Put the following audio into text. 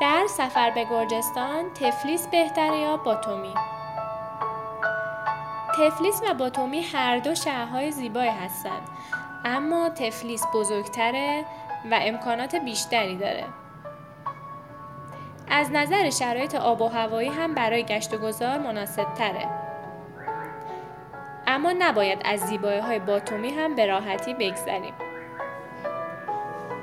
در سفر به گرجستان تفلیس بهتره یا باتومی تفلیس و باتومی هر دو شهرهای زیبایی هستند اما تفلیس بزرگتره و امکانات بیشتری داره. از نظر شرایط آب و هوایی هم برای گشت و گذار مناسب تره اما نباید از زیبایی های باتومی هم به راحتی بگذریم.